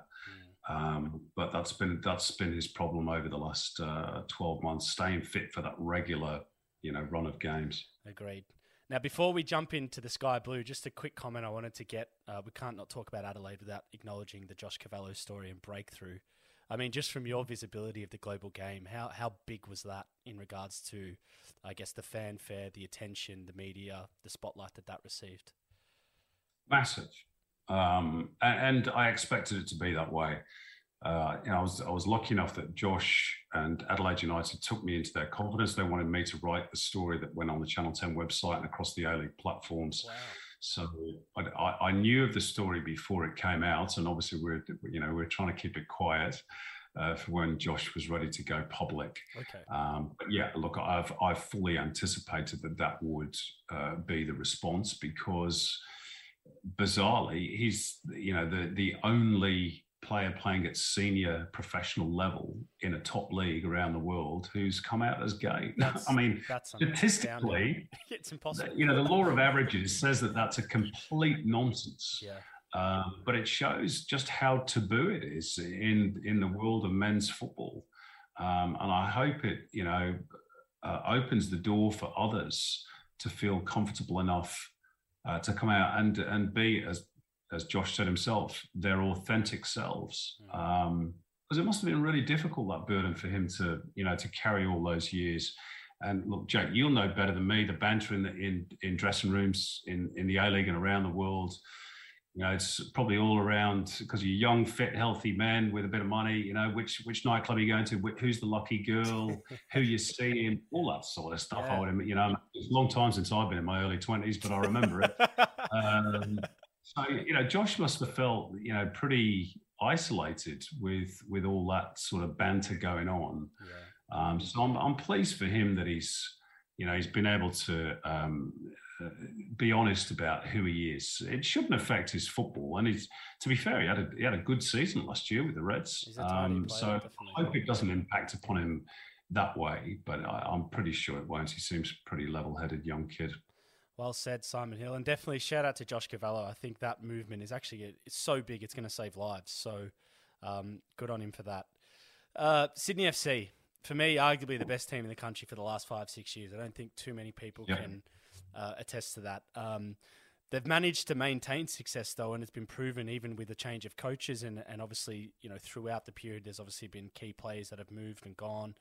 um, but that's been that's been his problem over the last uh, twelve months, staying fit for that regular, you know, run of games. Agreed. Now, before we jump into the Sky Blue, just a quick comment I wanted to get. Uh, we can't not talk about Adelaide without acknowledging the Josh Cavallo story and breakthrough. I mean, just from your visibility of the global game, how, how big was that in regards to, I guess, the fanfare, the attention, the media, the spotlight that that received? massive. Um, a- and, I expected it to be that way. Uh, you know, I was I was lucky enough that Josh and Adelaide United took me into their confidence. They wanted me to write the story that went on the Channel Ten website and across the A League platforms. Wow. So I, I, I knew of the story before it came out, and obviously we're you know we're trying to keep it quiet uh, for when Josh was ready to go public. Okay. Um, but yeah, look, I've I've fully anticipated that that would uh, be the response because bizarrely, he's you know the the only player playing at senior professional level in a top league around the world who's come out as gay. That's- I mean, statistically, it's impossible. you know, the law of averages says that that's a complete nonsense. Yeah. Um, but it shows just how taboo it is in in the world of men's football, um, and I hope it you know uh, opens the door for others to feel comfortable enough uh, to come out and and be as as Josh said himself their authentic selves. Um, because it must have been really difficult that burden for him to you know to carry all those years. And look, Jake, you'll know better than me the banter in the, in in dressing rooms in in the A League and around the world you know, it's probably all around because you're young, fit, healthy man with a bit of money. You know, which which nightclub are you going to? Who's the lucky girl? who you seeing? All that sort of stuff. Yeah. I would, you know, it's a long time since I've been in my early twenties, but I remember it. um, so you know, Josh must have felt you know pretty isolated with with all that sort of banter going on. Yeah. Um, so I'm I'm pleased for him that he's you know he's been able to um, be honest about who he is. It shouldn't affect his football. And he's, to be fair, he had a, he had a good season last year with the Reds. Um, so I hope it doesn't impact upon him that way. But I, am pretty sure it won't. He seems pretty level-headed young kid. Well said, Simon Hill, and definitely shout out to Josh Cavallo. I think that movement is actually it's so big, it's going to save lives. So um, good on him for that. Uh, Sydney FC, for me, arguably the best team in the country for the last five, six years. I don't think too many people yep. can uh, attest to that. Um, they've managed to maintain success though, and it's been proven even with the change of coaches and and obviously you know throughout the period, there's obviously been key players that have moved and gone.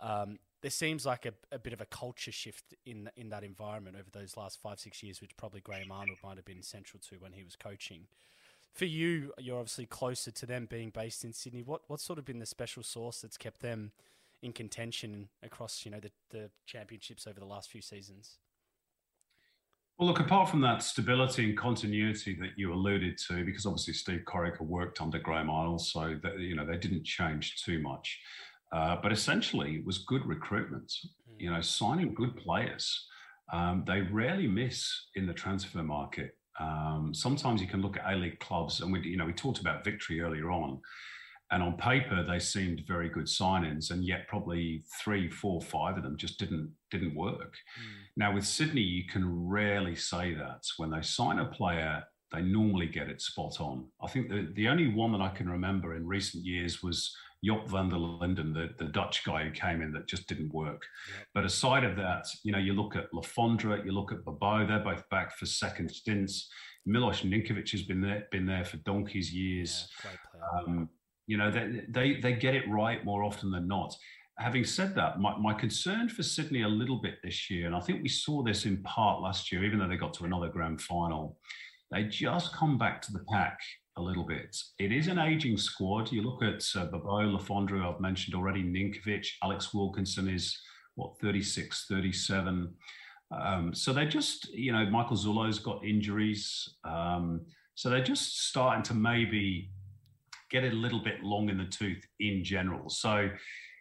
Um, there seems like a, a, bit of a culture shift in in that environment over those last five six years, which probably Graham Arnold might have been central to when he was coaching. For you, you're obviously closer to them being based in Sydney. What what's sort of been the special sauce that's kept them in contention across you know the, the championships over the last few seasons? Well, look, apart from that stability and continuity that you alluded to, because obviously Steve Corica worked under Graham Arnold, so that you know they didn't change too much. Uh, but essentially, it was good recruitment. Mm. You know, signing good players. Um, they rarely miss in the transfer market. Um, sometimes you can look at A League clubs, and we, you know, we talked about Victory earlier on. And on paper, they seemed very good signings, and yet probably three, four, five of them just didn't didn't work. Mm. Now with Sydney, you can rarely say that when they sign a player, they normally get it spot on. I think the the only one that I can remember in recent years was Jop van der Linden, the, the Dutch guy who came in that just didn't work. But aside of that, you know, you look at Le Fondre, you look at Bobô, they're both back for second stints. Milos Ninkovic has been there, been there for donkey's years. Yeah, um, you know, they, they, they get it right more often than not. Having said that, my, my concern for Sydney a little bit this year, and I think we saw this in part last year, even though they got to another grand final, they just come back to the pack a little bit. It is an aging squad. You look at uh, Bobô, Le Fondre, I've mentioned already, Ninkovic, Alex Wilkinson is, what, 36, 37. Um, so they just, you know, Michael Zullo's got injuries. Um, so they're just starting to maybe get it a little bit long in the tooth in general. So,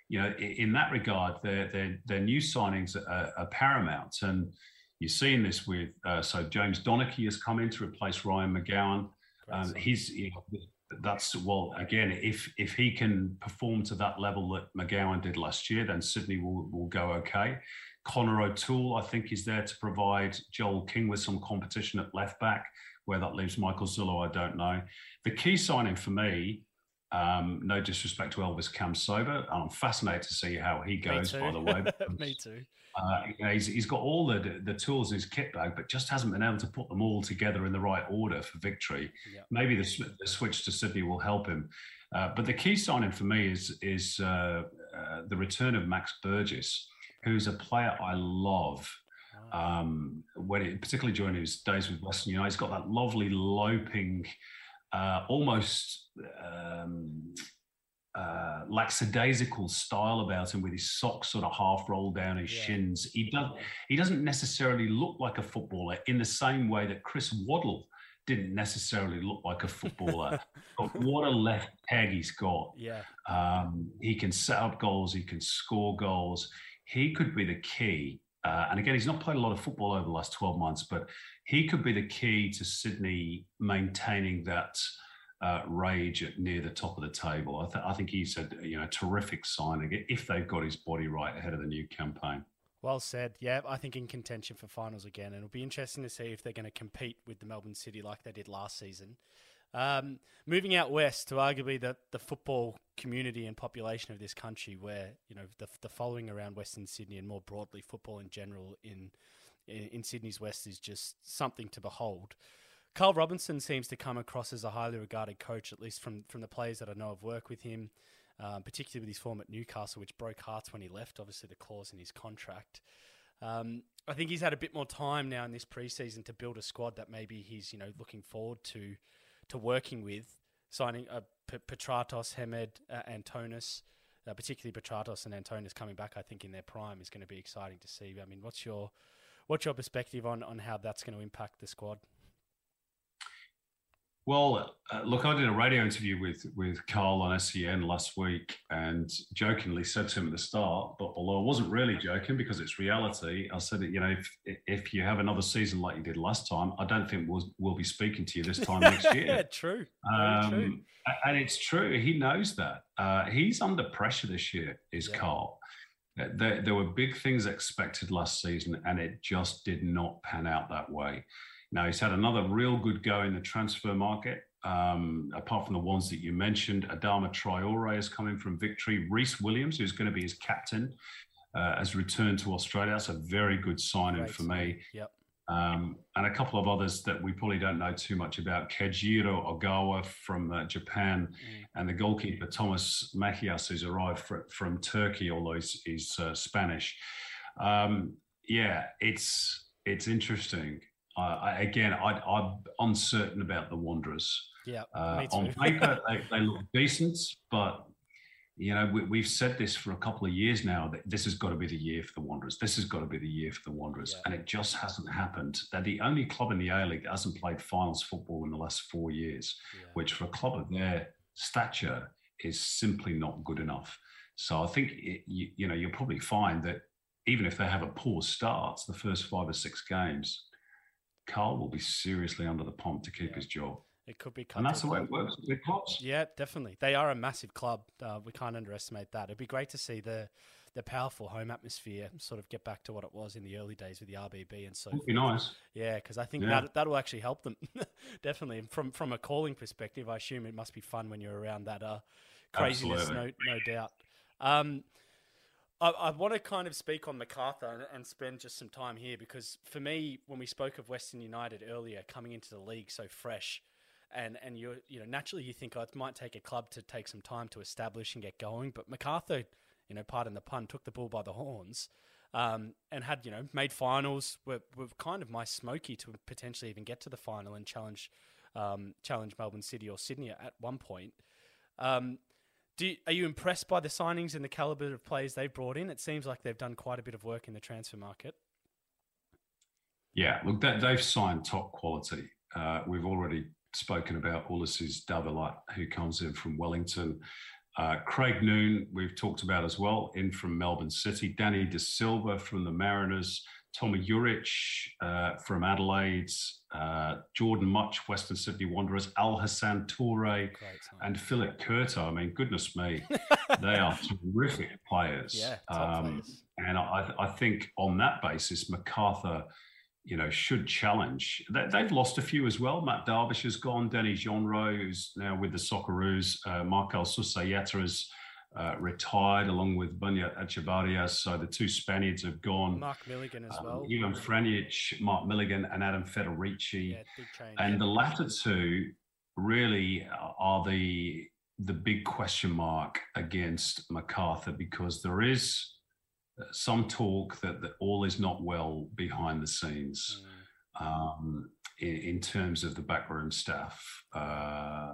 you know, in that regard, their their, their new signings are, are paramount, and you're seeing this with uh, so James Donachie has come in to replace Ryan McGowan. Um, he's you know, that's well again if if he can perform to that level that McGowan did last year, then Sydney will will go okay. Connor O'Toole, I think, is there to provide Joel King with some competition at left back. Where that leaves Michael Zullo, I don't know. The key signing for me, um, no disrespect to Elvis Kamsoba, I'm fascinated to see how he goes. By the way, me too. Uh, he's, he's got all the the tools in his kit bag, but just hasn't been able to put them all together in the right order for victory. Maybe the, the, switch to Sydney will help him. Uh, but the key signing for me is is uh, uh the return of Max Burgess, who's a player I love. Um, when it, particularly during his days with Western United, he's got that lovely loping, uh, almost um, uh, lackadaisical style about him, with his socks sort of half rolled down his yeah. shins. He does he doesn't necessarily look like a footballer in the same way that Chris Waddle didn't necessarily look like a footballer. but what a left peg he's got! Yeah, um, he can set up goals. He can score goals. He could be the key uh, and again, he's not played a lot of football over the last 12 months, but he could be the key to Sydney maintaining that uh, rage at near the top of the table. I, th- I, think he's a you know terrific signing if they've got his body right ahead of the new campaign. Well said. Yeah, I think in contention for finals again, and it'll be interesting to see if they're going to compete with the Melbourne City like they did last season. Um, moving out west to arguably the, the football community and population of this country, where you know the, the following around Western Sydney and more broadly football in general in, in in Sydney's west is just something to behold. Carl Robinson seems to come across as a highly regarded coach, at least from from the players that I know have worked with him, um, particularly with his form at Newcastle, which broke hearts when he left. Obviously, the clause in his contract. Um, I think he's had a bit more time now in this preseason to build a squad that maybe he's you know looking forward to to working with, signing uh, P- Petratos, Hemed, uh, Antonis, uh, particularly Petratos and Antonis coming back. I think in their prime is going to be exciting to see. I mean, what's your what's your perspective on on how that's going to impact the squad? Well, uh, look, I did a radio interview with with Carl on SEN last week, and jokingly said to him at the start, but although I wasn't really joking because it's reality, I said, you know, if if you have another season like you did last time, I don't think we'll we'll be speaking to you this time next year. yeah, true. Um, true. And it's true. He knows that. Uh, he's under pressure this year. Is Yeah. Carl? Uh, There, there were big things expected last season, and it just did not pan out that way. Now he's had another real good go in the transfer market. Um, apart from the ones that you mentioned, Adama Traore is coming from Victory. Rhys Williams, who's going to be his captain, uh, has returned to Australia. That's a very good signing for me. Yep. Um, and a couple of others that we probably don't know too much about. Keijiro Ogawa from uh, Japan, and the goalkeeper Tomás Mejías, who's arrived fr- from Turkey, although he's, he's uh, Spanish. Um, yeah, it's it's interesting. I, again, I, I'm uncertain about the Wanderers. Yeah. Uh, on paper, they, they look decent, but you know we, we've said this for a couple of years now that this has got to be the year for the Wanderers. This has got to be the year for the Wanderers, Yeah. and it just hasn't happened. They're the only club in the A League that hasn't played finals football in the last four years, Yeah. which for a club of their stature is simply not good enough. So I think it, you, you know you'll probably find that even if they have a poor start, the first five or six games, Carl will be seriously under the pump to keep Yeah. his job. It could be And that's the way it works with clubs. Yeah, definitely. They are a massive club. Uh, we can't underestimate that. It'd be great to see the the powerful home atmosphere sort of get back to what it was in the early days with the RBB and so It'd be nice. Yeah, because I think Yeah. that that'll actually help them. Definitely. And from from a calling perspective, I assume it must be fun when you're around that uh, craziness, no no doubt. Um, I, I want to kind of speak on MacArthur and, spend just some time here because for me, when we spoke of Western United earlier, coming into the league so fresh, and and you you know naturally you think oh, it might take a club to take some time to establish and get going, but MacArthur, you know, pardon the pun, took the bull by the horns. Um, and had you know made finals were, were kind of my smoky to potentially even get to the final and challenge um, challenge Melbourne City or Sydney at one point. Um, do you, are you impressed by the signings and the caliber of players they've brought in? It seems like they've done quite a bit of work in the transfer market. Yeah, look, that, they've signed top quality. Uh, we've already spoken about Ulises Davila, who comes in from Wellington. Uh, Craig Noone, we've talked about as well, in from Melbourne City. Danny De Silva from the Mariners. Tommy Juric uh, from Adelaide. Uh, Jordan Mutch, Western Sydney Wanderers. Al Hassan Toure and Filip Kurto. I mean, goodness me, they are terrific players. yeah, Um, players. and I, I think on that basis, MacArthur, you know, should challenge. They, they've lost a few as well. Matt Derbyshire has gone. Denis Genreau, who's now with the Socceroos. Uh, Markel Susaeta has uh, retired along with Beñat Echevarria. So the two Spaniards have gone. Mark Milligan as Um, well. Ivan Franic, Mark Milligan, and Adam Federici yeah, big change. and the latter two really are the the big question mark against MacArthur because there is uh, some talk that, that all is not well behind the scenes Mm. um, in, in terms of the backroom staff. Uh, uh,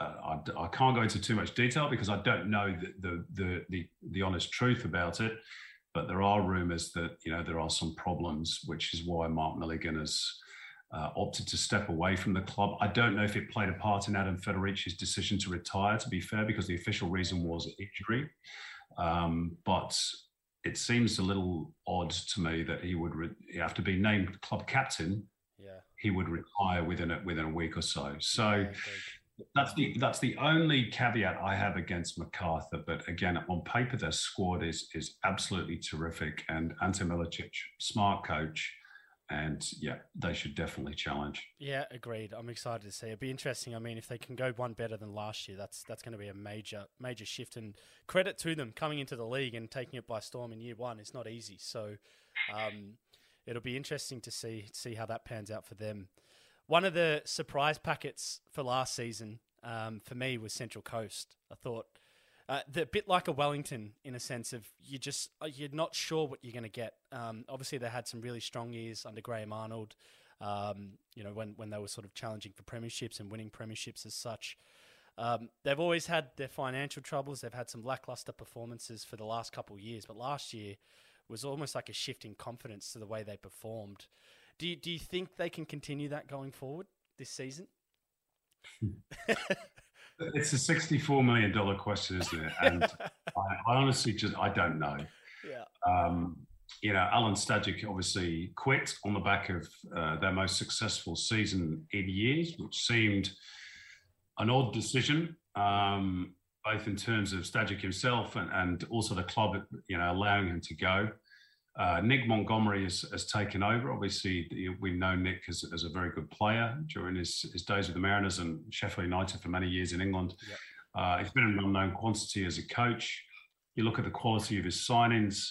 I, I can't go into too much detail because I don't know the, the the the the honest truth about it, but there are rumours that you know there are some problems, which is why Mark Milligan has uh, opted to step away from the club. I don't know if it played a part in Adam Federici's decision to retire. To be fair, because the official reason was injury, um, but it seems a little odd to me that he would re- after being named club captain yeah. he would retire within a, within a week or so. So Yeah. That's the that's the only caveat I have against MacArthur. But again, on paper, their squad is is absolutely terrific, and Ante Milicic, smart coach, and yeah, they should definitely challenge. Yeah, agreed. I'm excited to see. It'd be interesting. I mean, if they can go one better than last year, that's that's going to be a major major shift. And credit to them coming into the league and taking it by storm in year one. It's not easy. So um, it'll be interesting to see see how that pans out for them. One of the surprise packets for last season um, for me was Central Coast. I thought uh, they're a bit like a Wellington in a sense of you just uh, you're not sure what you're going to get. Um, obviously, they had some really strong years under Graham Arnold. Um, you know when when they were sort of challenging for premierships and winning premierships as such. Um, they've always had their financial troubles. They've had some lackluster performances for the last couple of years, but last year was almost like a shift in confidence to the way they performed. Do you, do you think they can continue that going forward this season? it's a sixty-four million dollar question, isn't it? And I, I, honestly just I don't know. Yeah. Um, you know, Alen Stajcic obviously quit on the back of uh, their most successful season in years, which seemed an odd decision, um, both in terms of Stajcic himself and, and also the club, you know, allowing him to go. Uh, Nick Montgomery has, has, taken over. Obviously, we know Nick as, as, a very good player during his, his days with the Mariners and Sheffield United for many years in England. Yep. Uh, he's been an unknown quantity as a coach. You look at the quality of his signings,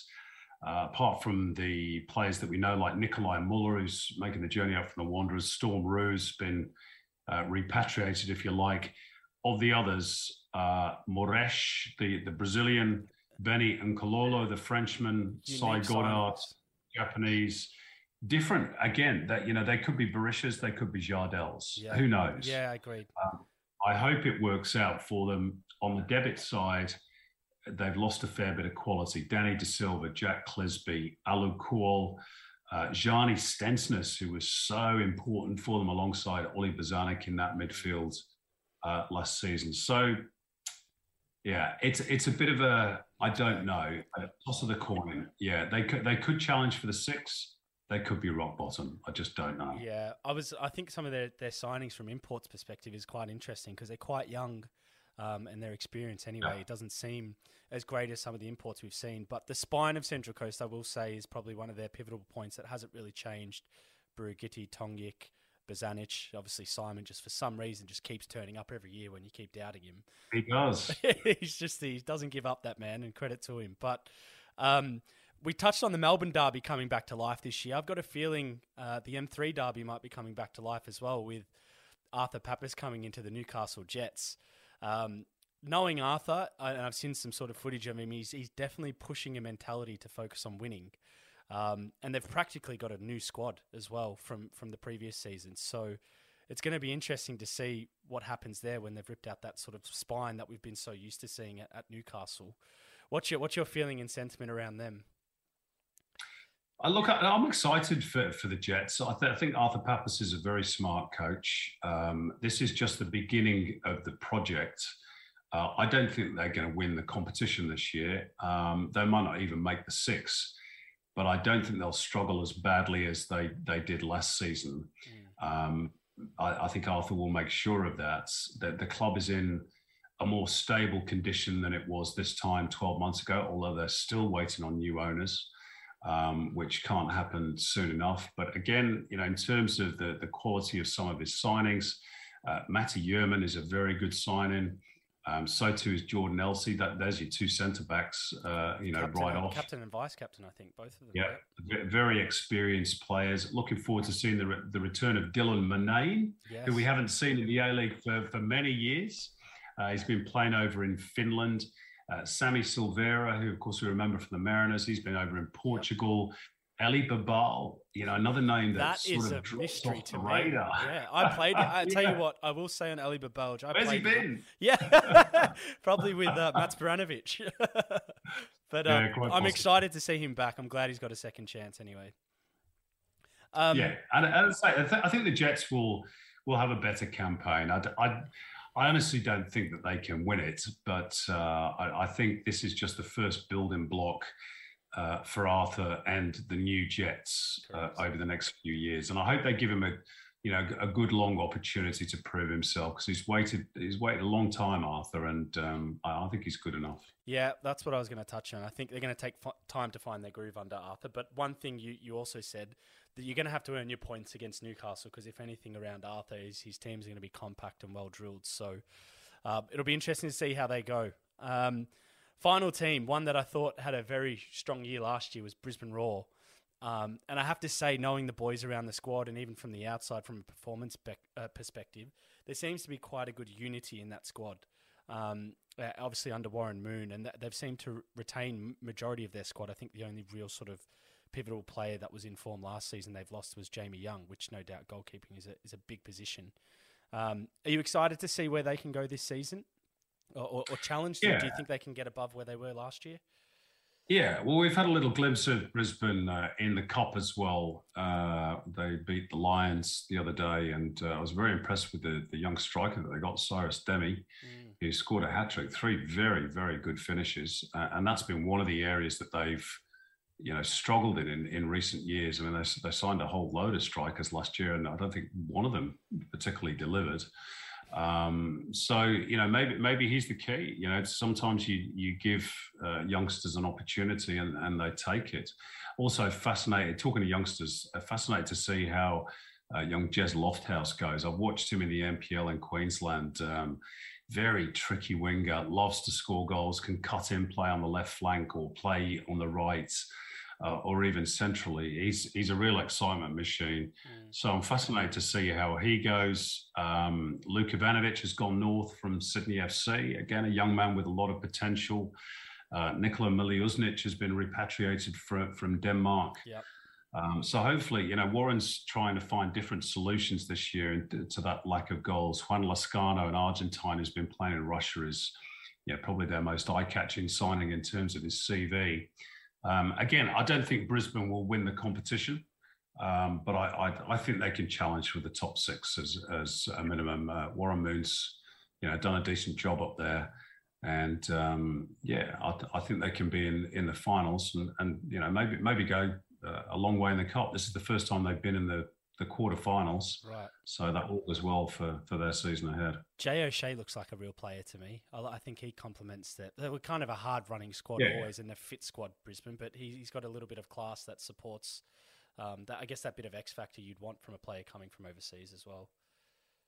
uh, apart from the players that we know, like Nikolai Muller, who's making the journey up from the Wanderers, Storm Roux been uh, repatriated, if you like. Of the others, uh, Moresche, the, the Brazilian, Beni N'Kololo, the Frenchman, Sai Goddard, Japanese. Different again. That you know, they could be Berishas, they could be Jardels. Yeah. Who knows? Yeah, I agree. Um, I hope it works out for them on the debit side. They've lost a fair bit of quality. Danny De Silva, Jack Clisby, Alu Kuol, uh, Gianni Stensness, who was so important for them alongside Ollie Bozanic in that midfield uh, last season. So yeah, it's it's a bit of a I don't know toss of the coin. Yeah, they could they could challenge for the six. They could be rock bottom. I just don't know. Yeah, I was. I think some of their their signings from imports perspective is quite interesting because they're quite young, um, and their experience anyway yeah. it doesn't seem as great as some of the imports we've seen. But the spine of Central Coast, I will say, is probably one of their pivotal points that hasn't really changed. Birighitti, Tongyik, Bozanic. Obviously, Simon just for some reason just keeps turning up every year when you keep doubting him. He does. He's just he doesn't give up that man, and credit to him. But um, we touched on the Melbourne Derby coming back to life this year. I've got a feeling uh, the F3 Derby might be coming back to life as well with Arthur Papas coming into the Newcastle Jets. Um, knowing Arthur, and I've seen some sort of footage of him, he's, he's definitely pushing a mentality to focus on winning. Um, and they've practically got a new squad as well from from the previous season. So it's going to be interesting to see what happens there when they've ripped out that sort of spine that we've been so used to seeing at, at Newcastle. What's your what's your feeling and sentiment around them? I look, I'm excited for, for the Jets. I, th- I think Arthur Papas is a very smart coach. Um, this is just the beginning of the project. Uh, I don't think they're going to win the competition this year. Um, they might not even make the six but I don't think they'll struggle as badly as they they did last season. Mm. Um, I, I, think Arthur will make sure of that. That the club is in a more stable condition than it was this time 12 months ago, although they're still waiting on new owners, um, which can't happen soon enough. But again, you know, in terms of the the quality of some of his signings, uh, Matty Jurman is a very good signing. Um, so too is Jordan Elsey. That there's your two centre backs. Uh, you know, captain, right off. Captain and vice captain, I think both of them. Yeah, right? very experienced players. Looking forward to seeing the re- the return of Dylan Murnane, yes. who we haven't seen in the A League for for many years. Uh, he's been playing over in Finland. Uh, Sammy Silvera, who of course we remember from the Mariners, he's been over in Portugal. Eli Babalj, you know, another name that, that is a mystery to me. Radar. Yeah, I played. I tell yeah. you what, I will say on Eli Babalj. I Where's he been? Yeah, probably with uh, Mats Baranovic. but uh, yeah, I'm excited to see him back. I'm glad he's got a second chance anyway. Um, yeah, and, and I, th- I think the Jets will will have a better campaign. I, I, I honestly don't think that they can win it, but uh, I, I think this is just the first building block uh, for Arthur and the new Jets uh, over the next few years. And I hope they give him a you know, a good long opportunity to prove himself because he's waited he's waited a long time, Arthur, and um, I, I, think he's good enough. Yeah, that's what I was going to touch on. I think they're going to take f- time to find their groove under Arthur. But one thing you, you also said that you're going to have to earn your points against Newcastle because if anything around Arthur, is his team's going to be compact and well drilled. So uh, it'll be interesting to see how they go. Um, final team, one that I thought had a very strong year last year was Brisbane Roar. Um, and I have to say, knowing the boys around the squad and even from the outside, from a performance uh, perspective, there seems to be quite a good unity in that squad. Um, uh, obviously under Warren Moon, and th- they've seemed to retain majority of their squad. I think the only real sort of pivotal player that was in form last season they've lost was Jamie Young, which no doubt goalkeeping is a is a big position. Um, are you excited to see where they can go this season, or, or, or challenge? Yeah. Do you think they can get above where they were last year? Yeah, well, we've had a little glimpse of Brisbane uh, in the Cup as well. Uh, they beat the Lions the other day, and uh, I was very impressed with the, the young striker that they got, Cyrus Dehmie, mm. who scored a hat trick, three very, very good finishes. Uh, and that's been one of the areas that they've you know struggled in, in in recent years. I mean, they, they signed a whole load of strikers last year, and I don't think one of them particularly delivered. Um, so you know, maybe maybe he's the key. You know, sometimes you you give uh, youngsters an opportunity and, and they take it. Also fascinated talking to youngsters, uh, fascinated to see how uh, young Jez Lofthouse goes. I've watched him in the NPL in Queensland. Um, very tricky winger, loves to score goals, can cut in, play on the left flank or play on the right uh, or even centrally. He's he's a real excitement machine. Mm. So I'm fascinated to see how he goes. Um, Luke Ivanovic has gone north from Sydney FC. Again, a young man with a lot of potential. Uh, Nikola Mileusnic has been repatriated from, from Denmark. Yep. Um, so hopefully, you know, Warren's trying to find different solutions this year to that lack of goals. Juan Lescano, in Argentine who's been playing in Russia, is yeah, probably their most eye-catching signing in terms of his CV. Um, again, I don't think Brisbane will win the competition, um, but I, I, I, think they can challenge for the top six as, as a minimum. Uh, Warren Moon's, you know, done a decent job up there, and um, yeah, I, I, think they can be in, in the finals and, and you know maybe maybe go uh, a long way in the cup. This is the first time they've been in the the quarterfinals. Right. So that augurs well for, for their season ahead. Jay O'Shea looks like a real player to me. I, I think he complements that. They were kind of a hard running squad yeah. always in the fit squad, Brisbane, but he, has got a little bit of class that supports um, that. I guess that bit of X factor you'd want from a player coming from overseas as well.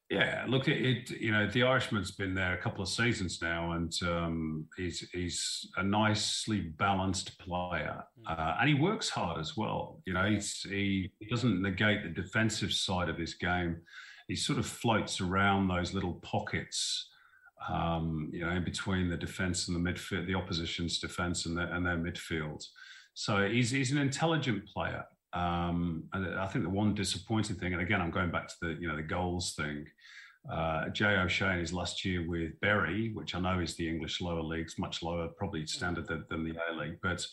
Yeah, look, it, you know the Irishman's been there a couple of seasons now, and um, he's he's a nicely balanced player, mm. uh, and he works hard as well. You know, he's, he he doesn't negate the defensive side of his game. He sort of floats around those little pockets, um, you know, in between the defense and the midfield, the opposition's defense and their and their midfield. So he's he's an intelligent player. Um, and I think the one disappointing thing, and again, I'm going back to the you know the goals thing. Uh, Jay O'Shea in his last year with Bury, which I know is the English lower leagues, much lower, probably standard than, than the A League. But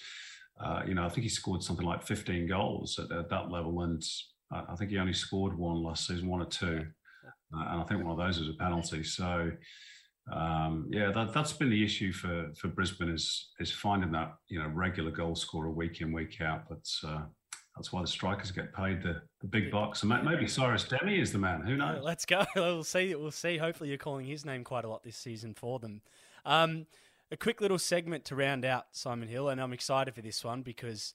uh, you know, I think he scored something like 15 goals at, at that level, and I think he only scored one last season, one or two, uh, and I think one of those was a penalty. So. Um, yeah, that, that's been the issue for, for Brisbane is is finding that you know regular goal scorer week in week out. But uh, that's why the strikers get paid the, the big bucks. And maybe Cyrus Dehmie is the man. Who knows? Let's go. We'll see. We'll see. Hopefully, you're calling his name quite a lot this season for them. Um, a quick little segment to round out Simon Hill, and I'm excited for this one because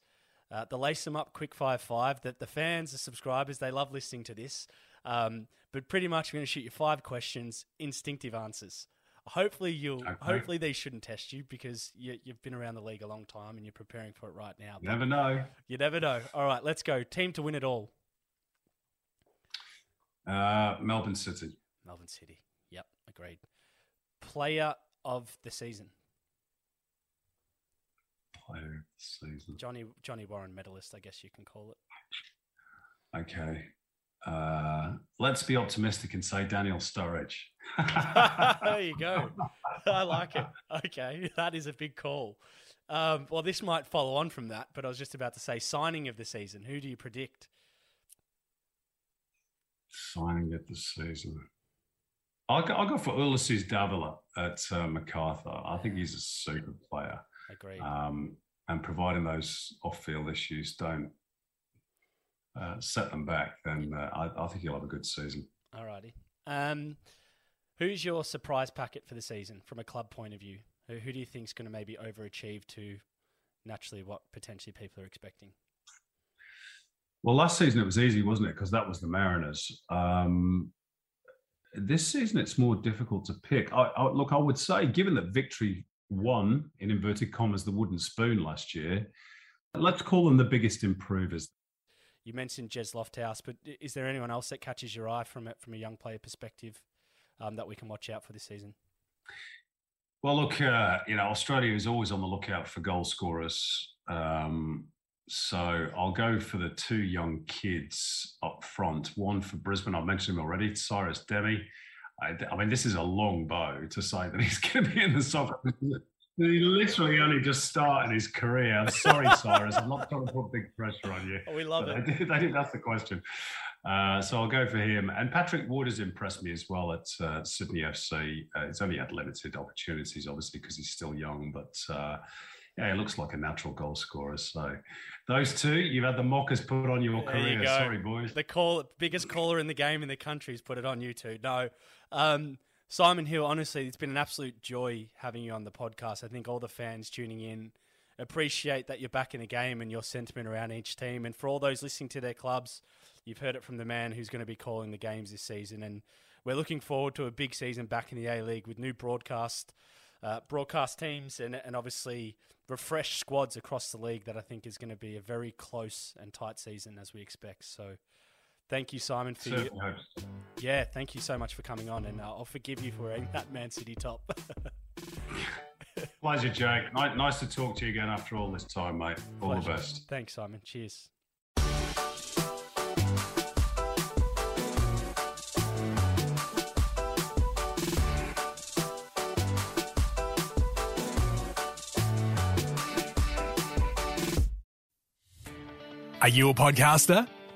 uh, the lace them up quick five five. That the fans, the subscribers, they love listening to this. Um, but pretty much, we're going to shoot you five questions, instinctive answers. Hopefully you'll. Okay. Hopefully they shouldn't test you because you, have been around the league a long time and you're preparing for it right now. You never know. You never know. All right, let's go. Team to win it all. Uh, Melbourne City. Melbourne City. Yep, agreed. Player of the season. Player of the season. Johnny Johnny Warren medalist, I guess you can call it. Okay. Uh, let's be optimistic and say Daniel Sturridge. there you go. I like it. Okay, that is a big call. Um, well, this might follow on from that, but I was just about to say signing of the season. Who do you predict? Signing of the season. I'll go, I'll go for Ulises Davila at uh, Macarthur. I think he's a super player. Agreed. Um, and providing those off-field issues don't uh, set them back, then uh, I, I, think you'll have a good season. Alrighty. Um, who's your surprise packet for the season from a club point of view? Who, who do you think is going to maybe overachieve to naturally what potentially people are expecting? Well, last season it was easy, wasn't it? Because that was the Mariners. Um, this season it's more difficult to pick. I, I, look, I would say, given that Victory won in inverted commas the wooden spoon last year, let's call them the biggest improvers. You mentioned Jez Lofthouse, but is there anyone else that catches your eye from it from a young player perspective um, that we can watch out for this season? Well, look, uh, you know, Australia is always on the lookout for goal scorers. Um, so I'll go for the two young kids up front. One for Brisbane, I've mentioned him already, Cyrus Dehmie. I, I, mean, this is a long bow to say that he's going to be in the soccer. He literally only just started his career. I'm Sorry, Cyrus. I'm not trying to put big pressure on you. Oh, we love it. I did, I did, that's the question. Uh, so I'll go for him. And Patrick Wood has impressed me as well at uh, Sydney FC. Uh, he's only had limited opportunities, obviously, because he's still young, but uh, yeah, he looks like a natural goal scorer. So those two, you've had the mockers put on your there career. You Sorry, boys. The call, biggest caller in the game in the country's put it on you two. No. Um, Simon Hill, honestly, it's been an absolute joy having you on the podcast. I think all the fans tuning in appreciate that you're back in the game and your sentiment around each team. And for all those listening to their clubs, you've heard it from the man who's going to be calling the games this season. And we're looking forward to a big season back in the A League with new broadcast, uh, broadcast teams, and, and obviously refreshed squads across the league. That I think is going to be a very close and tight season as we expect. So Thank you, Simon, for you. Yeah, thank you so much for coming on, and uh, I'll forgive you for wearing that Man City top. Pleasure, Jake. Nice to talk to you again after all this time, mate. All Pleasure. the best. Thanks, Simon. Cheers. Are you a podcaster?